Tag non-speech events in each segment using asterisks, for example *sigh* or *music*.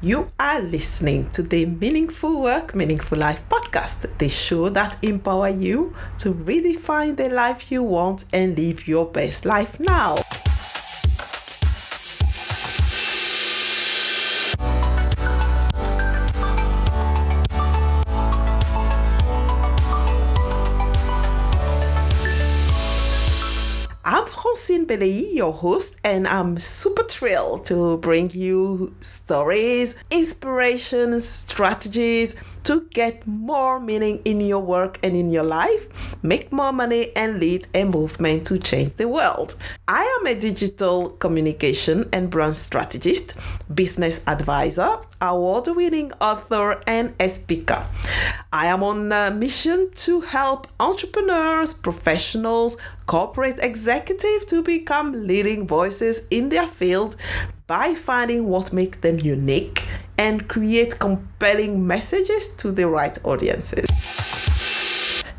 You are listening to the Meaningful Work, Meaningful Life podcast, the show that empower you to redefine the life you want and live your best life now. Beleyi, your host, and I'm super thrilled to bring you stories, inspirations, strategies to get more meaning in your work and in your life, make more money, and lead a movement to change the world. I am a digital communication and brand strategist, business advisor, award winning author, and a speaker. I am on a mission to help entrepreneurs, professionals, corporate executives to become leading voices in their field by finding what makes them unique and create compelling messages to the right audiences.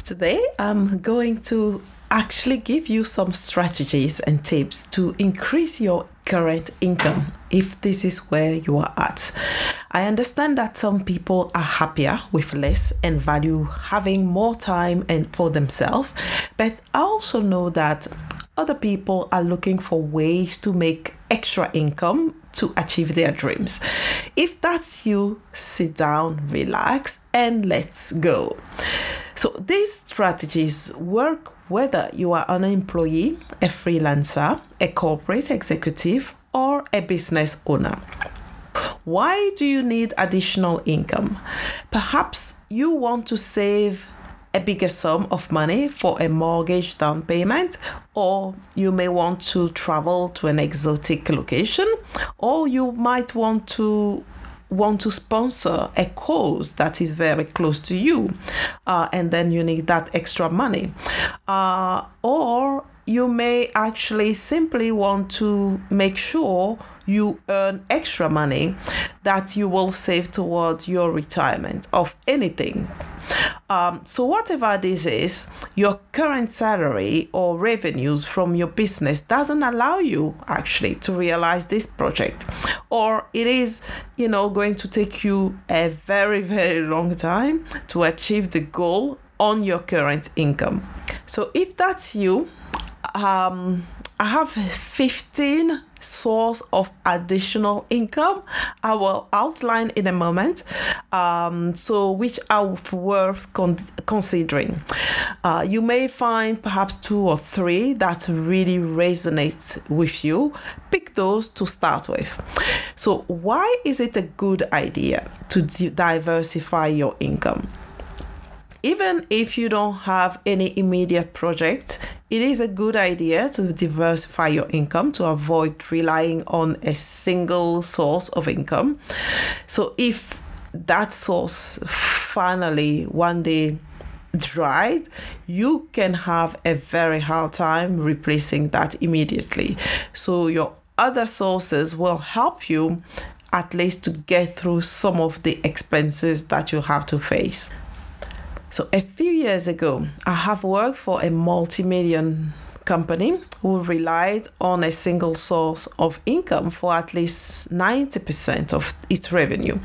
Today, I'm going to actually give you some strategies and tips to increase your current income if this is where you are at. I understand that some people are happier with less and value having more time and for themselves, but I also know that other people are looking for ways to make extra income to achieve their dreams. If that's you, sit down, relax, and let's go. So, these strategies work whether you are an employee, a freelancer, a corporate executive, or a business owner. Why do you need additional income? Perhaps you want to save a bigger sum of money for a mortgage down payment, or you may want to travel to an exotic location, or you might want to want to sponsor a cause that is very close to you, uh, and then you need that extra money, uh, or you may actually simply want to make sure you earn extra money that you will save toward your retirement of anything. Um, so, whatever this is, your current salary or revenues from your business doesn't allow you actually to realize this project, or it is, you know, going to take you a very, very long time to achieve the goal on your current income. So, if that's you, um, I have 15 source of additional income I will outline in a moment. Um, so, which are worth con- considering. Uh, you may find perhaps two or three that really resonate with you. Pick those to start with. So, why is it a good idea to diversify your income? Even if you don't have any immediate project, it is a good idea to diversify your income to avoid relying on a single source of income. So if that source finally one day dried, you can have a very hard time replacing that immediately. So your other sources will help you at least to get through some of the expenses that you have to face. So, a few years ago, I have worked for a multi million company who relied on a single source of income for at least 90% of its revenue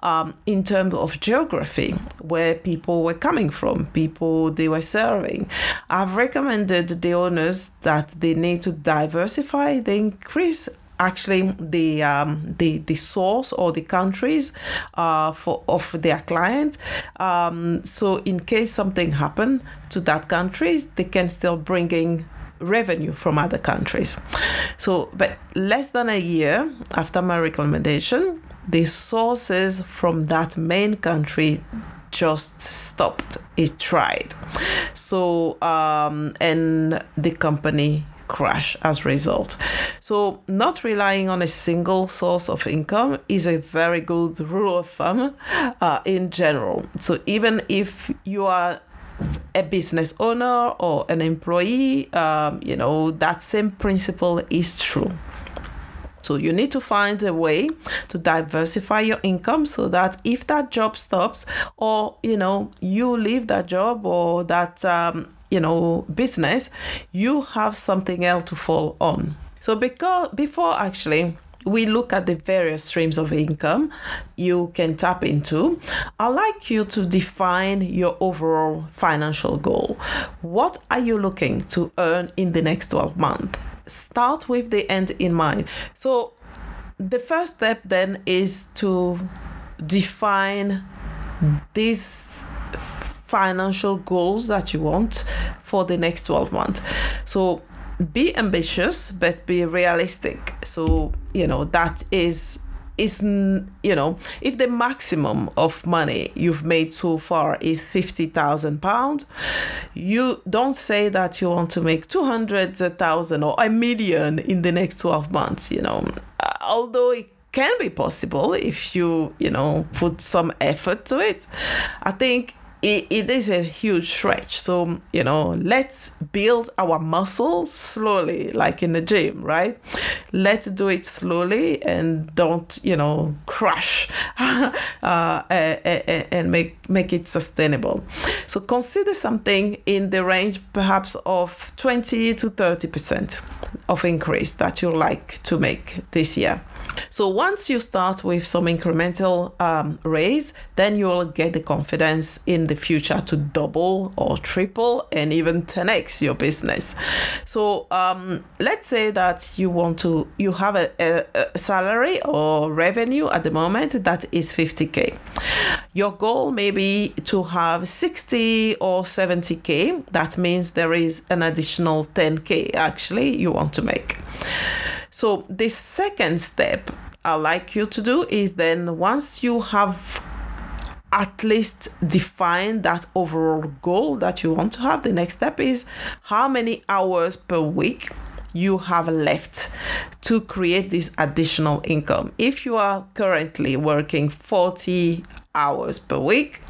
um, in terms of geography, where people were coming from, people they were serving. I've recommended the owners that they need to diversify, they increase actually the um, the the source or the countries uh, for of their client. Um, so in case something happened to that country, they can still bring in revenue from other countries. So, but less than a year after my recommendation, the sources from that main country just stopped. It tried. So, um, and the company crash as a result. So, not relying on a single source of income is a very good rule of thumb uh, in general. So, even if you are a business owner or an employee, um, you know, that same principle is true. So you need to find a way to diversify your income so that if that job stops or you know you leave that job or that um, you know business, you have something else to fall on. So because before actually we look at the various streams of income you can tap into, I'd like you to define your overall financial goal. What are you looking to earn in the next 12 months? Start with the end in mind. So, the first step then is to define these financial goals that you want for the next 12 months. So, be ambitious but be realistic. So you know that is is you know if the maximum of money you've made so far is 50,000 pounds you don't say that you want to make 200,000 or a million in the next 12 months you know. Although it can be possible if you you know put some effort to it. I think it, it is a huge stretch. So, you know, let's build our muscles slowly, like in the gym, right? Let's do it slowly and don't, you know, crush *laughs* uh, and make, make it sustainable. So, consider something in the range perhaps of 20 to 30% of increase that you like to make this year. So once you start with some incremental um, raise, then you will get the confidence in the future to double or triple and even 10x your business. So um, let's say that you want to, you have a, a, a salary or revenue at the moment that is 50k. Your goal may be to have 60 or 70k. That means there is an additional 10k actually you want to make. So the second step I like you to do is then once you have at least define that overall goal that you want to have, the next step is how many hours per week you have left to create this additional income. If you are currently working 40 hours per week,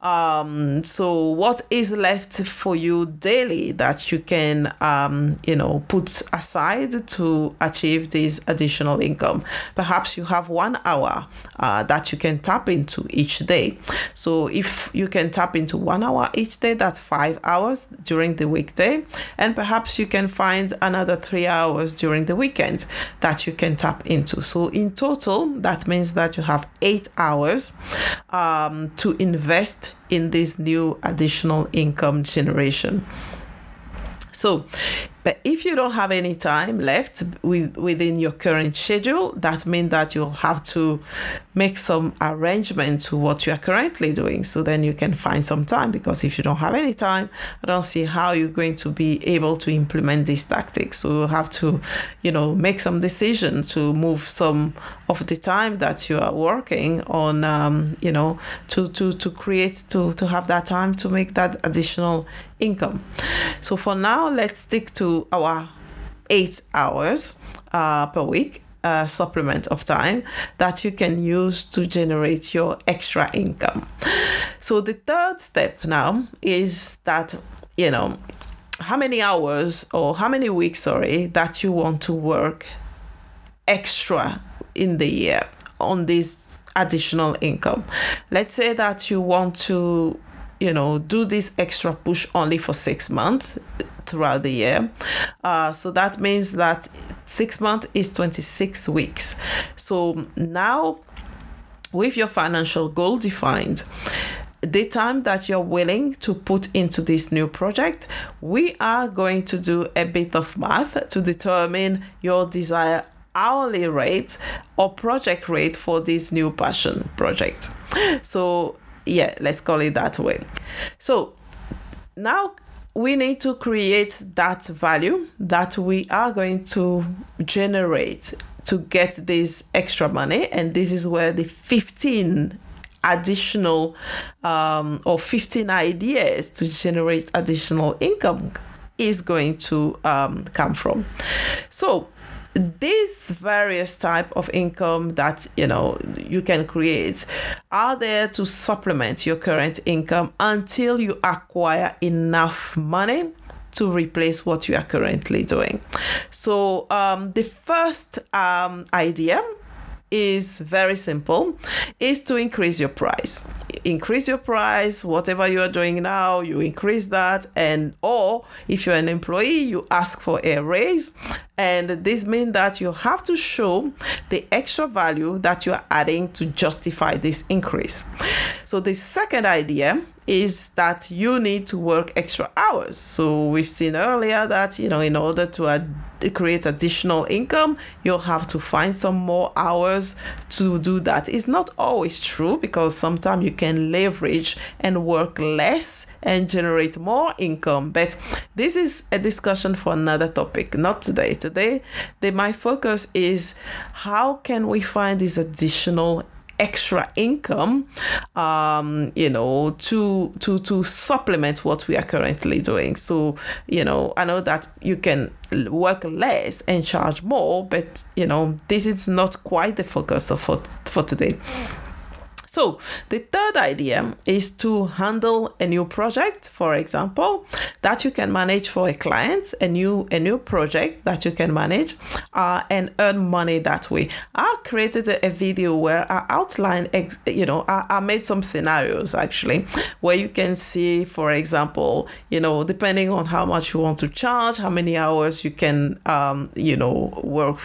um, so what is left for you daily that you can, um, you know, put aside to achieve this additional income? Perhaps you have one hour uh, that you can tap into each day. So if you can tap into one hour each day, that's five hours during the weekday, and perhaps you can find another three hours during the weekend that you can tap into. So in total, that means that you have eight hours um, to invest in this new additional income generation. So, but if you don't have any time left with, within your current schedule, that means that you'll have to make some arrangement to what you are currently doing. So then you can find some time because if you don't have any time, I don't see how you're going to be able to implement these tactics. So you have to, you know, make some decision to move some of the time that you are working on, um, you know, to, to, to create, to, to have that time to make that additional income. So for now, let's stick to our eight hours uh, per week uh, supplement of time that you can use to generate your extra income. So the third step now is that, you know, how many hours or how many weeks, sorry, that you want to work extra in the year on this additional income. Let's say that you want to, you know, do this extra push only for six months throughout the year. Uh, so that means that six months is 26 weeks. So now, with your financial goal defined, the time that you're willing to put into this new project, we are going to do a bit of math to determine your desired hourly rate or project rate for this new passion project. So, yeah, let's call it that way. So, now we need to create that value that we are going to generate to get this extra money and this is where the 15 additional um, or 15 ideas to generate additional income is going to um, come from so these various type of income that you know you can create are there to supplement your current income until you acquire enough money to replace what you are currently doing? So um, the first um, idea is very simple is to increase your price increase your price whatever you are doing now you increase that and or if you're an employee you ask for a raise And this means that you have to show the extra value that you are adding to justify this increase. So the second idea is that you need to work extra hours. So we've seen earlier that, you know, in order to ad- create additional income, you'll have to find some more hours to do that. It's not always true because sometimes you can leverage and work less and generate more income. But this is a discussion for another topic, not today. Today, the, my focus is how can we find this additional extra income um you know to to to supplement what we are currently doing. So you know i know that you can work less and charge more but you know this is not quite the focus of for, for today so the third idea is to handle a new project, for example, that you can manage for a client, a new a new project that you can manage, uh, and earn money that way. I created a, video where I outline, ex, you know, I, I made some scenarios actually, where you can see, for example, you know, depending on how much you want to charge, how many hours you can, um, you know, work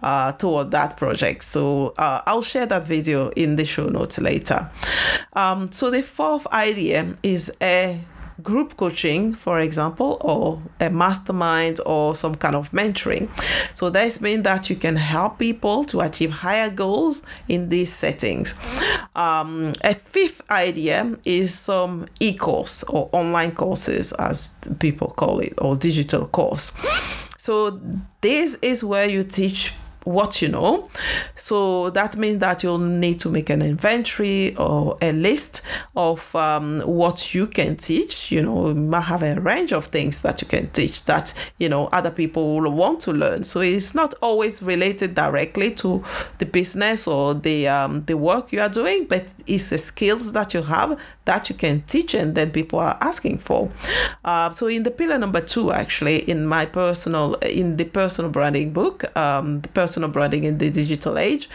uh, toward that project. So uh, I'll share that video in the show notes later. Um, so the fourth idea is a group coaching, for example, or a mastermind or some kind of mentoring. So this means that you can help people to achieve higher goals in these settings. Um, a fifth idea is some e-course or online courses, as people call it, or digital course. So this is where you teach what you know. So that means that you'll need to make an inventory or a list of um, what you can teach. You know, you might have a range of things that you can teach that, you know, other people will want to learn. So it's not always related directly to the business or the, um, the work you are doing, but it's the skills that you have that you can teach and then people are asking for. Uh, so in the pillar number two, actually, in my personal, in the personal branding book, um, the personal personal branding in the digital age.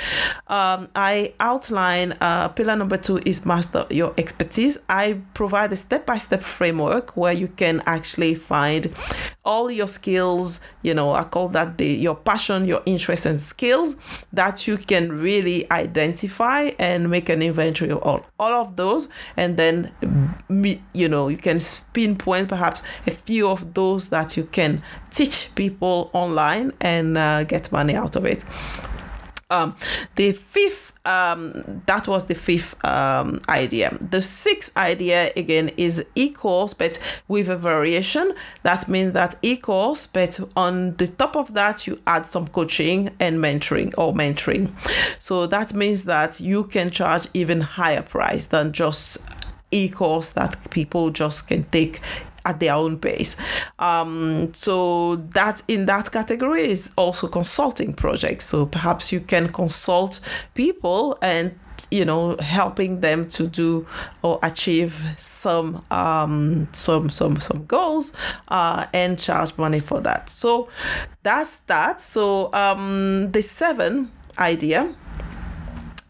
Um, I outline uh, pillar number two is master your expertise. I provide a step by step framework where you can actually find all your skills. You know, I call that the your passion, your interests, and skills that you can really identify and make an inventory of all, all of those, and then you know you can pinpoint perhaps a few of those that you can teach people online and uh, get money out of it. Um, the fifth, um, that was the fifth um, idea. The sixth idea again is e-course, but with a variation. That means that e-course, but on the top of that, you add some coaching and mentoring or mentoring. So that means that you can charge even higher price than just e-course that people just can take at their own pace. Um, so that in that category is also consulting projects. So perhaps you can consult people and you know helping them to do or achieve some um some some some goals uh and charge money for that so that's that so um the seven idea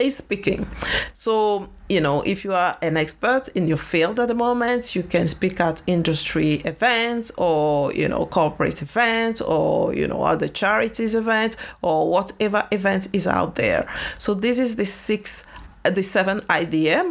is speaking. So, you know, if you are an expert in your field at the moment, you can speak at industry events or, you know, corporate events or, you know, other charities events or whatever event is out there. So, this is the six the seven idea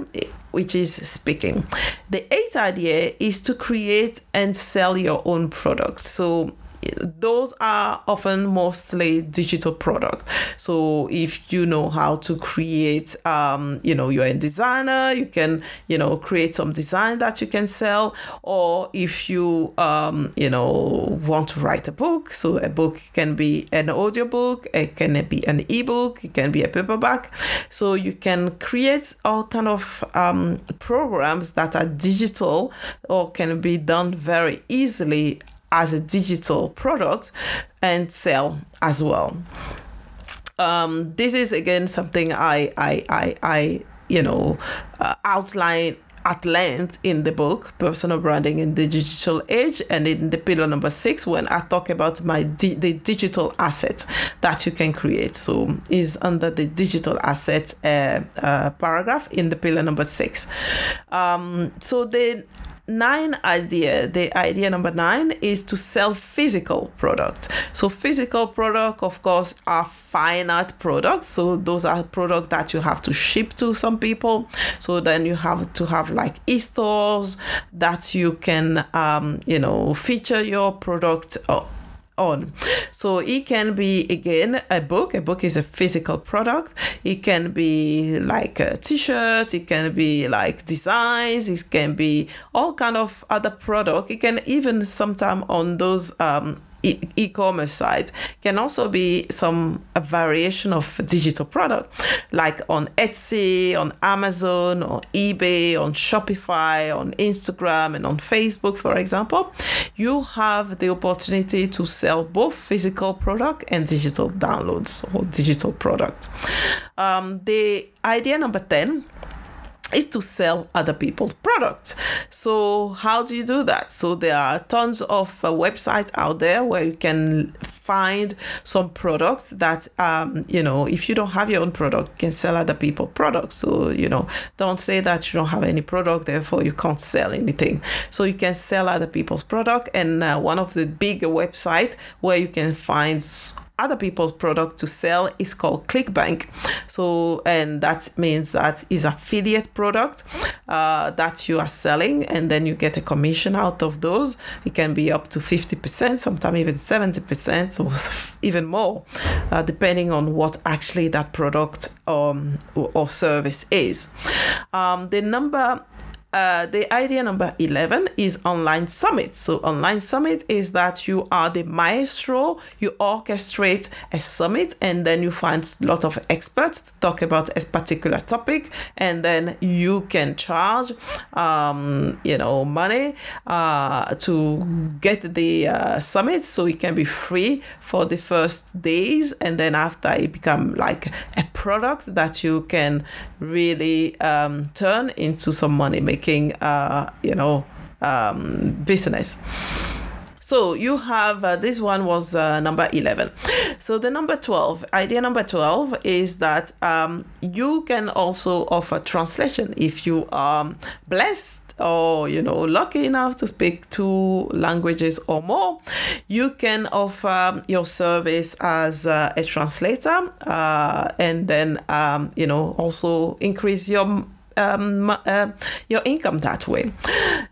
which is speaking the eighth idea is to create and sell your own product so those are often mostly digital product. So if you know how to create um, you know you're a designer you can you know create some design that you can sell. Or if you um, you know want to write a book so a book can be an audiobook it can be an ebook it can be a paperback. So you can create all kind of um, programs that are digital or can be done very easily as a digital product and sell as well. Um, this is again something I I I, I you know uh, outline at length in the book personal branding in the digital age and in the pillar number six when i talk about my di- the digital asset that you can create so is under the digital asset uh, uh, paragraph in the pillar number six um, so the nine idea the idea number nine is to sell physical products. So physical product of course are finite products. So those are products that you have to ship to some people. So then you have to have like e-stores that you can um, you know feature your product uh, on. So it can be again a book. A book is a physical product. It can be like a t-shirt. It can be like designs. It can be all kind of other product. It can even sometime on those um, e- commerce site can also be some a variation of digital product like on etsy on amazon or ebay on shopify on instagram and on facebook for example. You have the opportunity to sell both physical product and digital downloads or digital product. Um, the idea number 10 is to sell other people's products. So how do you do that? So there are tons of uh, websites out there where you can find some products that um, you know if you don't have your own product you can sell other people's products so you know don't say that you don't have any product therefore you can't sell anything so you can sell other people's product and uh, one of the big website where you can find other people's product to sell is called clickbank. So and that means that is affiliate product uh, that you are selling and then you get a commission out of those. It can be up to 50% sometimes even 70% or *laughs* even more uh, depending on what actually that product um, or service is. Um, the number uh, the idea number 11 is online summit. So, online summit is that you are the maestro, you orchestrate a summit, and then you find a lot of experts to talk about a particular topic, and then you can charge, um, you know, money uh, to get the uh, summit. So, it can be free for the first days, and then after it become like a product that you can really um, turn into some money making making, uh, you know, um, business. So you have uh, this one was uh, number 11. So the number 12, idea number 12 is that um, you can also offer translation if you are blessed or you know lucky enough to speak two languages or more you can offer your service as uh, a translator uh, and then um, you know also increase your um, uh, your income that way.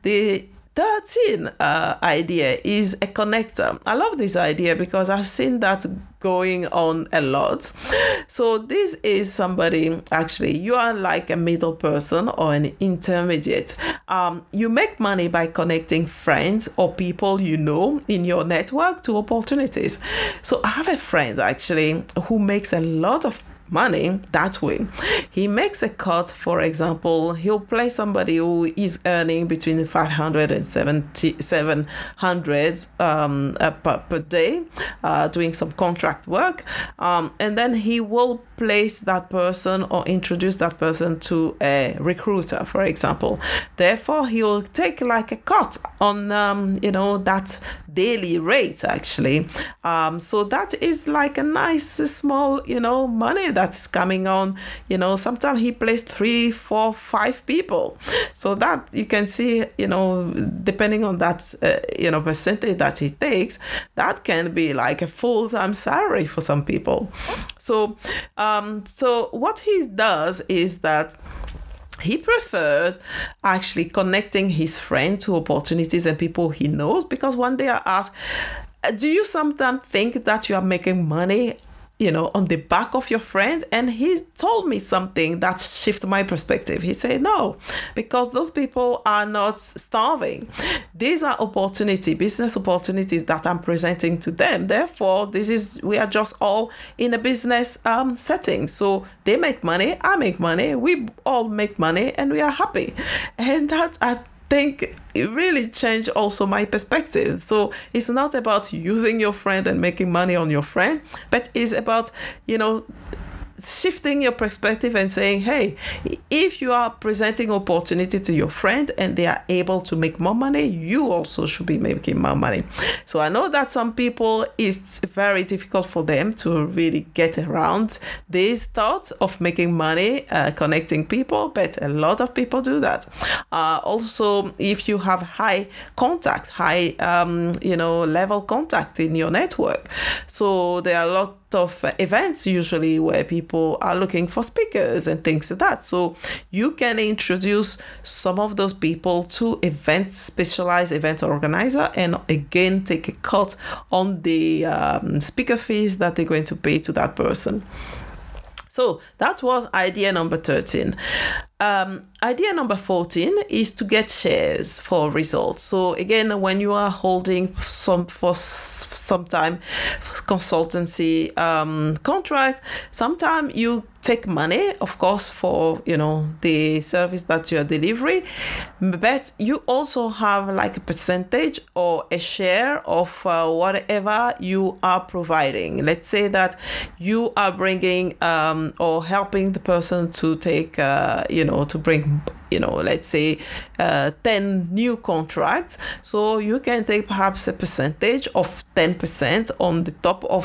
The 13 uh, idea is a connector. I love this idea because I've seen that going on a lot. So, this is somebody actually, you are like a middle person or an intermediate. Um, you make money by connecting friends or people you know in your network to opportunities. So, I have a friend actually who makes a lot of money that way. He makes a cut, for example, he'll play somebody who is earning between 500 and 700 um, per, per day, uh, doing some contract work. Um, and then he will place that person or introduce that person to a recruiter, for example. Therefore, he'll take like a cut on, um, you know, that daily rate actually. Um, so that is like a nice small, you know, money that's coming on. You know, sometimes he plays three, four, five people. So that you can see, you know, depending on that, uh, you know, percentage that he takes, that can be like a full time salary for some people. So, um, so what he does is that he prefers actually connecting his friend to opportunities and people he knows because one day I asked, do you sometimes think that you are making money you know, on the back of your friend. And he told me something that shifted my perspective. He said, no, because those people are not starving. These are opportunity, business opportunities that I'm presenting to them. Therefore, this is, we are just all in a business um, setting. So they make money, I make money, we all make money, and we are happy. And that, I think it really changed also my perspective. So it's not about using your friend and making money on your friend, but it's about, you know, shifting your perspective and saying, hey, if you are presenting opportunity to your friend and they are able to make more money, you also should be making more money. So I know that some people it's very difficult for them to really get around this thought of making money, uh, connecting people, but a lot of people do that. Uh, also, if you have high contact, high um, you know level contact in your network, so there are a lot of events usually where people are looking for speakers and things like that. So you can introduce some of those people to event specialized event organizer and again take a cut on the um, speaker fees that they're going to pay to that person. So that was idea number 13. Um, idea number 14 is to get shares for results. So again, when you are holding some for some time consultancy um, contract, sometimes you take money, of course, for you know the service that you are delivering, but you also have like a percentage or a share of uh, whatever you are providing. Let's say that you are bringing um, or helping the person to take, uh, you know, to bring you know, let's say uh, 10 new contracts. So you can take perhaps a percentage of 10% on the top of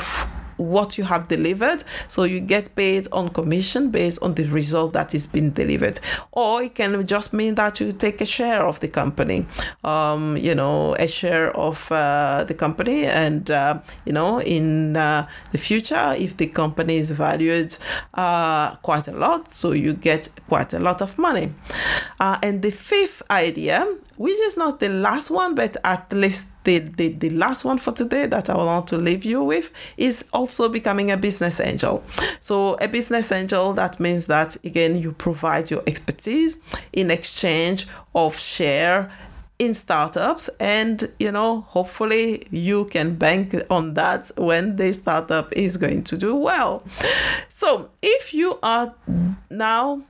what you have delivered. So you get paid on commission based on the result that is being delivered. Or it can just mean that you take a share of the company, um, you know, a share of uh, the company. And, uh, you know, in uh, the future, if the company is valued uh, quite a lot, so you get quite a lot of money. Uh, and the fifth idea, which is not the last one, but at least the, the, the last one for today that I want to leave you with is also becoming a business angel. So, a business angel, that means that again, you provide your expertise in exchange of share in startups and you know hopefully you can bank on that when the startup is going to do well so if you are now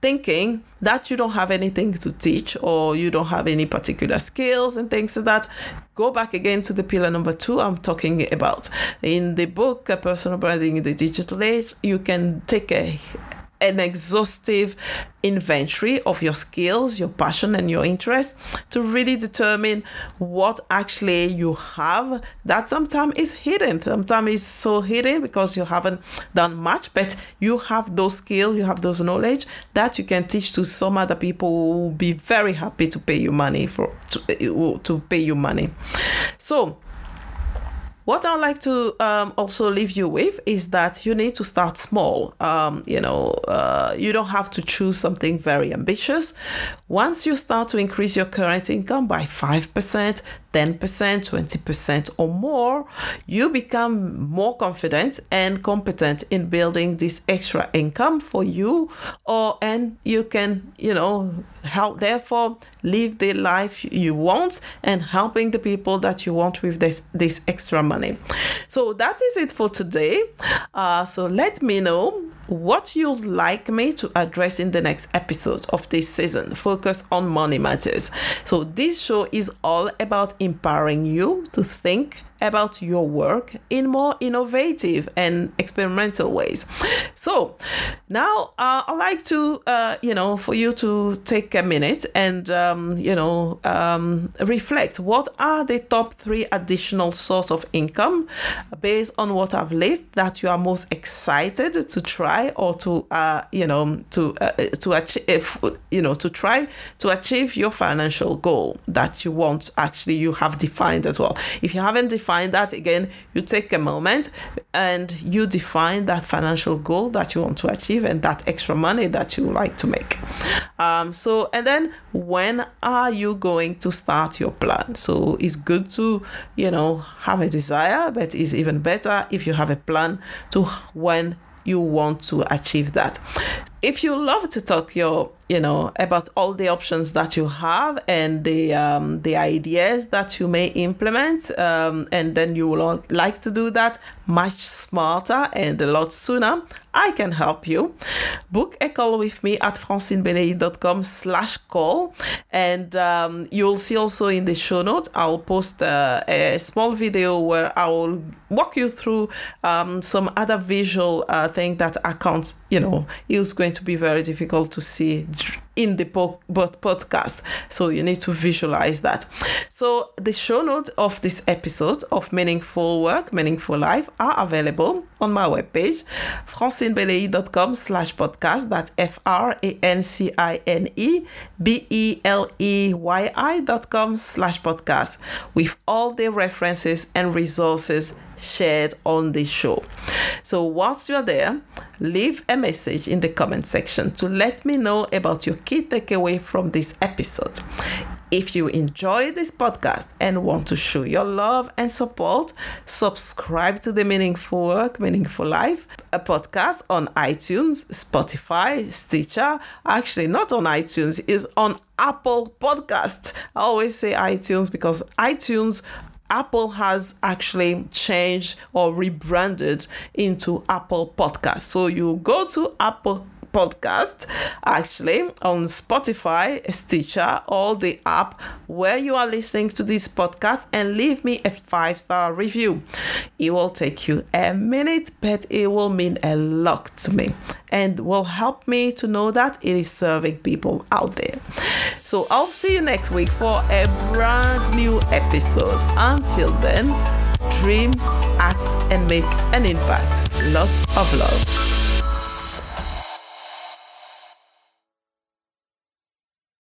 thinking that you don't have anything to teach or you don't have any particular skills and things like that, go back again to the pillar number two I'm talking about. In the book, Personal Branding in the Digital Age, you can take a an exhaustive inventory of your skills, your passion, and your interest to really determine what actually you have that sometimes is hidden. Sometimes is so hidden because you haven't done much, but you have those skills, you have those knowledge that you can teach to some other people who will be very happy to pay you money for to, to pay you money. So what I'd like to um, also leave you with is that you need to start small. Um, you know, uh, you don't have to choose something very ambitious. Once you start to increase your current income by 5%, 10%, 20% or more, you become more confident and competent in building this extra income for you or and you can, you know, help therefore live the life you want and helping the people that you want with this this extra money. So that is it for today. Uh, so let me know what you'd like me to address in the next episodes of this season. Focus on money matters. So this show is all about empowering you to think about your work in more innovative and experimental ways. So now uh, I'd like to, uh, you know, for you to take a minute and, um, you know, um, reflect what are the top three additional source of income based on what I've listed that you are most excited to try or to, uh, you know, to uh, to achieve, you know, to try to achieve your financial goal that you want. Actually, you have defined as well. If you haven't defined define that again, you take a moment and you define that financial goal that you want to achieve and that extra money that you like to make. Um, so, and then when are you going to start your plan? So, it's good to, you know, have a desire, but it's even better if you have a plan to when you want to achieve that. If you love to talk your you know about all the options that you have and the um, the ideas that you may implement um, and then you will like to do that much smarter and a lot sooner I can help you. Book a call with me at francinebeleyi.com slash call. And um, you'll see also in the show notes, I'll post uh, a small video where I will walk you through um, some other visual uh, thing that can't, you know, it's going to be very difficult to see in the po- podcast. So you need to visualize that. So the show notes of this episode of Meaningful Work, Meaningful Life are available on my webpage, francinebeleyi.com slash podcast. That's F-R-A-N-C-I-N-E-B-E-L-E-Y-I dot com slash podcast with all the references and resources shared on the show. So, whilst you're there, leave a message in the comment section to let me know about your key takeaway from this episode. If you enjoy this podcast and want to show your love and support, subscribe to the Meaningful Work, Meaningful Life, a podcast on iTunes, Spotify, Stitcher. Actually, not on iTunes, is on Apple Podcast. I always say iTunes because iTunes Apple has actually changed or rebranded into Apple Podcast. So you go to Apple podcast actually on Spotify, Stitcher, all the app where you are listening to this podcast and leave me a five star review. It will take you a minute, but it will mean a lot to me and will help me to know that it is serving people out there. So I'll see you next week for a brand new episode. Until then, dream, act, and make an impact. Lots of love.